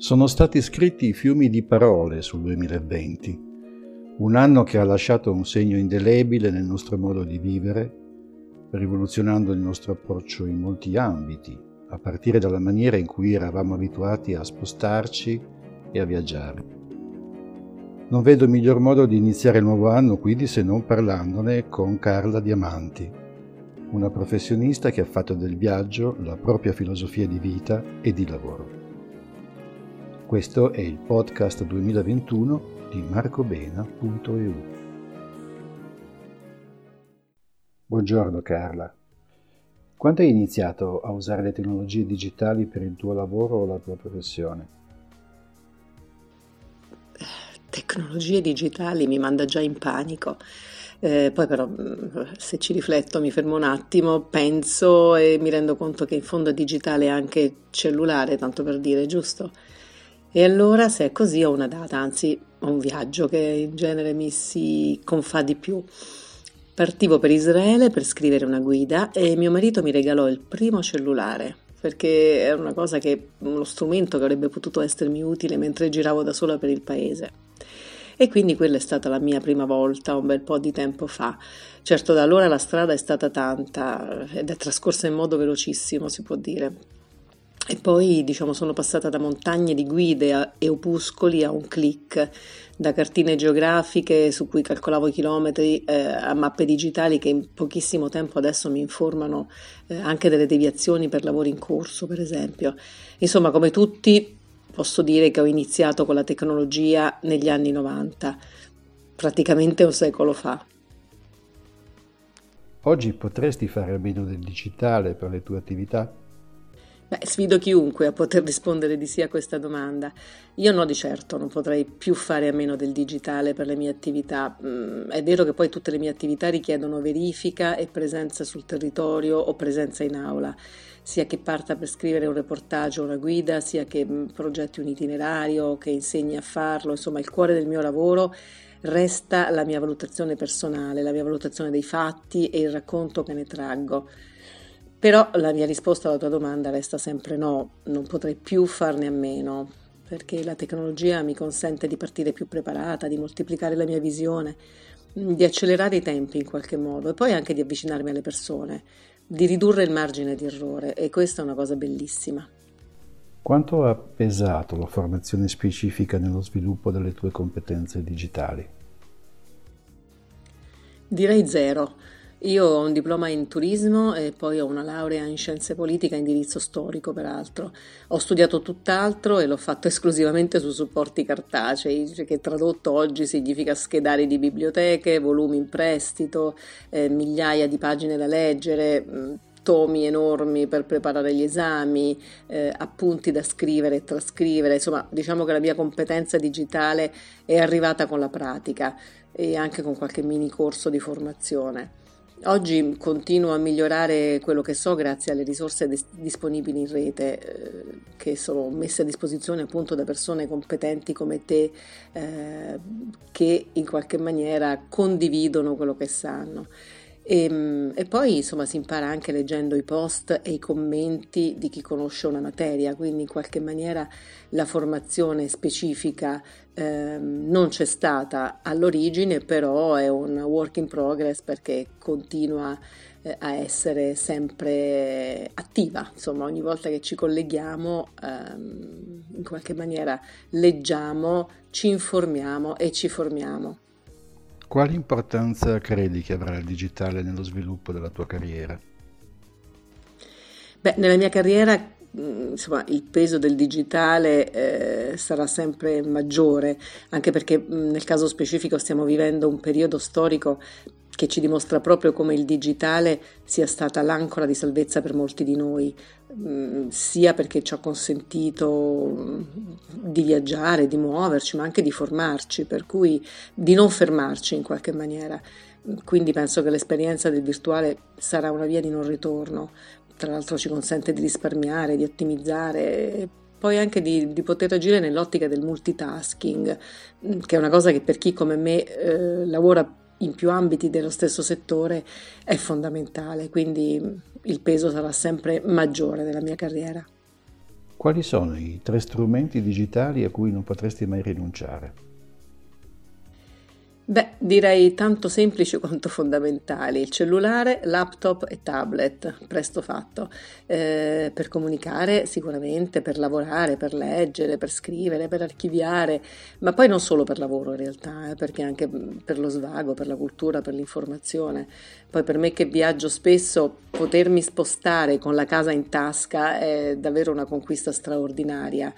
Sono stati scritti fiumi di parole sul 2020, un anno che ha lasciato un segno indelebile nel nostro modo di vivere, rivoluzionando il nostro approccio in molti ambiti, a partire dalla maniera in cui eravamo abituati a spostarci e a viaggiare. Non vedo miglior modo di iniziare il nuovo anno quindi se non parlandone con Carla Diamanti, una professionista che ha fatto del viaggio la propria filosofia di vita e di lavoro. Questo è il podcast 2021 di marcobena.eu. Buongiorno Carla. Quando hai iniziato a usare le tecnologie digitali per il tuo lavoro o la tua professione? Tecnologie digitali mi manda già in panico. Eh, poi però mm, se ci rifletto mi fermo un attimo, penso e mi rendo conto che in fondo è digitale anche cellulare, tanto per dire, giusto? E allora, se è così, ho una data, anzi ho un viaggio che in genere mi si confà di più. Partivo per Israele per scrivere una guida e mio marito mi regalò il primo cellulare perché era una cosa che, uno strumento che avrebbe potuto essermi utile mentre giravo da sola per il paese. E quindi quella è stata la mia prima volta, un bel po' di tempo fa. Certo, da allora la strada è stata tanta ed è trascorsa in modo velocissimo, si può dire. E poi diciamo sono passata da montagne di guide e opuscoli a un click, da cartine geografiche su cui calcolavo i chilometri eh, a mappe digitali che in pochissimo tempo adesso mi informano eh, anche delle deviazioni per lavori in corso, per esempio. Insomma, come tutti, posso dire che ho iniziato con la tecnologia negli anni 90, praticamente un secolo fa. Oggi potresti fare a meno del digitale per le tue attività? Beh, sfido chiunque a poter rispondere di sì a questa domanda. Io no di certo, non potrei più fare a meno del digitale per le mie attività. Mm, è vero che poi tutte le mie attività richiedono verifica e presenza sul territorio o presenza in aula, sia che parta per scrivere un reportage o una guida, sia che mm, progetti un itinerario, che insegni a farlo, insomma il cuore del mio lavoro resta la mia valutazione personale, la mia valutazione dei fatti e il racconto che ne traggo. Però la mia risposta alla tua domanda resta sempre no, non potrei più farne a meno, perché la tecnologia mi consente di partire più preparata, di moltiplicare la mia visione, di accelerare i tempi in qualche modo e poi anche di avvicinarmi alle persone, di ridurre il margine di errore e questa è una cosa bellissima. Quanto ha pesato la formazione specifica nello sviluppo delle tue competenze digitali? Direi zero. Io ho un diploma in turismo e poi ho una laurea in scienze politiche a indirizzo storico, peraltro. Ho studiato tutt'altro e l'ho fatto esclusivamente su supporti cartacei, che tradotto oggi significa schedari di biblioteche, volumi in prestito, eh, migliaia di pagine da leggere, mm, tomi enormi per preparare gli esami, eh, appunti da scrivere e trascrivere, insomma diciamo che la mia competenza digitale è arrivata con la pratica e anche con qualche mini corso di formazione. Oggi continuo a migliorare quello che so grazie alle risorse dis- disponibili in rete eh, che sono messe a disposizione appunto da persone competenti come te eh, che in qualche maniera condividono quello che sanno. E, ehm, e, poi insomma si impara anche leggendo i post e i commenti di chi conosce una materia, quindi in qualche maniera la formazione specifica eh, non c'è stata all'origine, però è un work in progress perché continua eh, a essere sempre attiva, insomma ogni volta che ci colleghiamo ehm, in qualche maniera leggiamo, ci informiamo e ci formiamo. Quale importanza credi che avrà il digitale nello sviluppo della tua carriera? Beh, nella mia carriera mm, insomma, il peso del digitale eh, sarà sempre maggiore, anche perché mm, nel caso specifico stiamo vivendo un periodo storico che ci dimostra proprio come il digitale sia stata l'ancora di salvezza per molti di noi, sia perché ci ha consentito mm, di viaggiare, di muoverci, ma anche di formarci, per cui di non fermarci in qualche maniera. Quindi penso che l'esperienza del virtuale sarà una via di non ritorno, tra l'altro ci consente di risparmiare, di ottimizzare poi anche di, di, poter agire nell'ottica del multitasking, mm, che è una cosa che per chi come me eh, lavora in più ambiti dello stesso settore è fondamentale, quindi il peso sarà sempre maggiore nella mia carriera. Quali sono i tre strumenti digitali a cui non potresti mai rinunciare? Beh, direi tanto semplici quanto fondamentali. Cellulare, laptop e tablet, presto fatto. Eh, per comunicare sicuramente, per lavorare, per leggere, per scrivere, per archiviare, ma poi non solo per lavoro in realtà, eh, perché anche per lo svago, per la cultura, per l'informazione. Poi per me che viaggio spesso, potermi spostare con la casa in tasca è davvero una conquista straordinaria.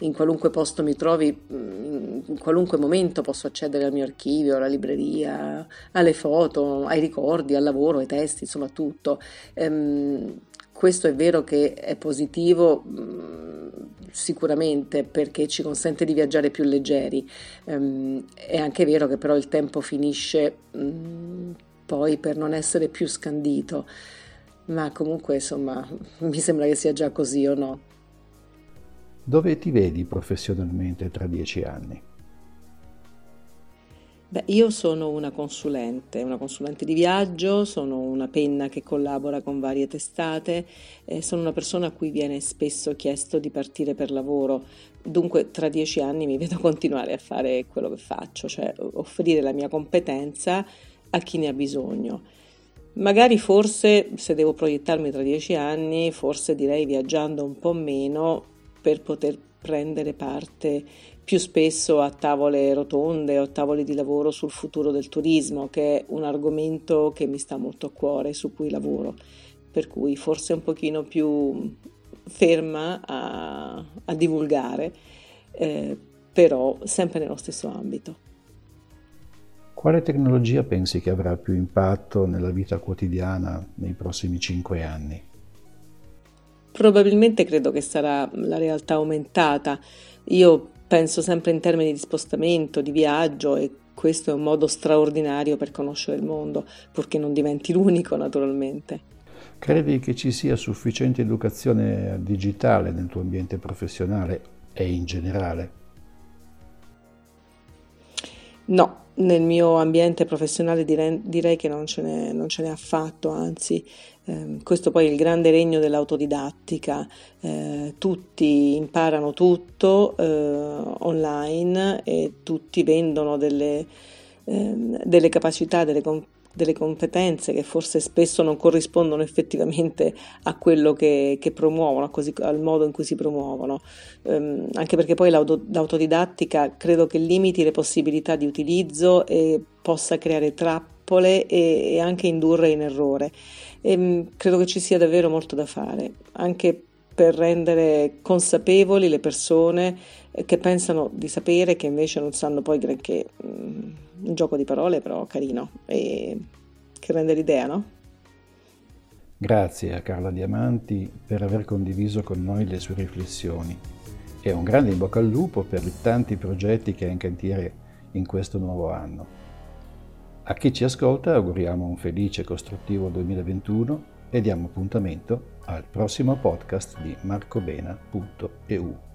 In qualunque posto mi trovi, in qualunque momento posso accedere al mio archivio alla libreria, alle foto, ai ricordi, al lavoro, ai testi, insomma tutto. Ehm, questo è vero che è positivo mm, sicuramente perché ci consente di viaggiare più leggeri. Ehm, è anche vero che però il tempo finisce mm, poi per non essere più scandito. Ma comunque, insomma, mi sembra che sia già così o no. Dove ti vedi professionalmente tra dieci anni? Beh, io sono una consulente, una consulente di viaggio, sono una penna che collabora con varie testate, eh, sono una persona a cui viene spesso chiesto di partire per lavoro, dunque tra dieci anni mi vedo continuare a fare quello che faccio, cioè offrire la mia competenza a chi ne ha bisogno. Magari forse, se devo proiettarmi tra dieci anni, forse direi viaggiando un po' meno per poter prendere parte più spesso a tavole rotonde o tavoli di lavoro sul futuro del turismo, che è un argomento che mi sta molto a cuore, su cui lavoro, per cui forse un pochino più ferma a, a divulgare, eh, però sempre nello stesso ambito. Quale tecnologia pensi che avrà più impatto nella vita quotidiana nei prossimi cinque anni? Probabilmente credo che sarà la realtà aumentata. Io penso sempre in termini di spostamento, di viaggio e questo è un modo straordinario per conoscere il mondo, purché non diventi l'unico naturalmente. Credi che ci sia sufficiente educazione digitale nel tuo ambiente professionale e in generale? No, nel mio ambiente professionale direi, direi che non ce, n'è, non ce n'è affatto, anzi eh, questo poi è il grande regno dell'autodidattica, eh, tutti imparano tutto eh, online e tutti vendono delle, ehm, delle capacità, delle competenze delle competenze che forse spesso non corrispondono effettivamente a quello che, che promuovono, così, al modo in cui si promuovono, um, anche perché poi l'auto, l'autodidattica credo che limiti le possibilità di utilizzo e possa creare trappole e, e anche indurre in errore. E, um, credo che ci sia davvero molto da fare, anche per rendere consapevoli le persone che pensano di sapere che invece non sanno poi granché. Un gioco di parole però carino e che rende l'idea, no? Grazie a Carla Diamanti per aver condiviso con noi le sue riflessioni e un grande in bocca al lupo per i tanti progetti che ha in cantiere in questo nuovo anno. A chi ci ascolta auguriamo un felice e costruttivo 2021 e diamo appuntamento al prossimo podcast di marcobena.eu.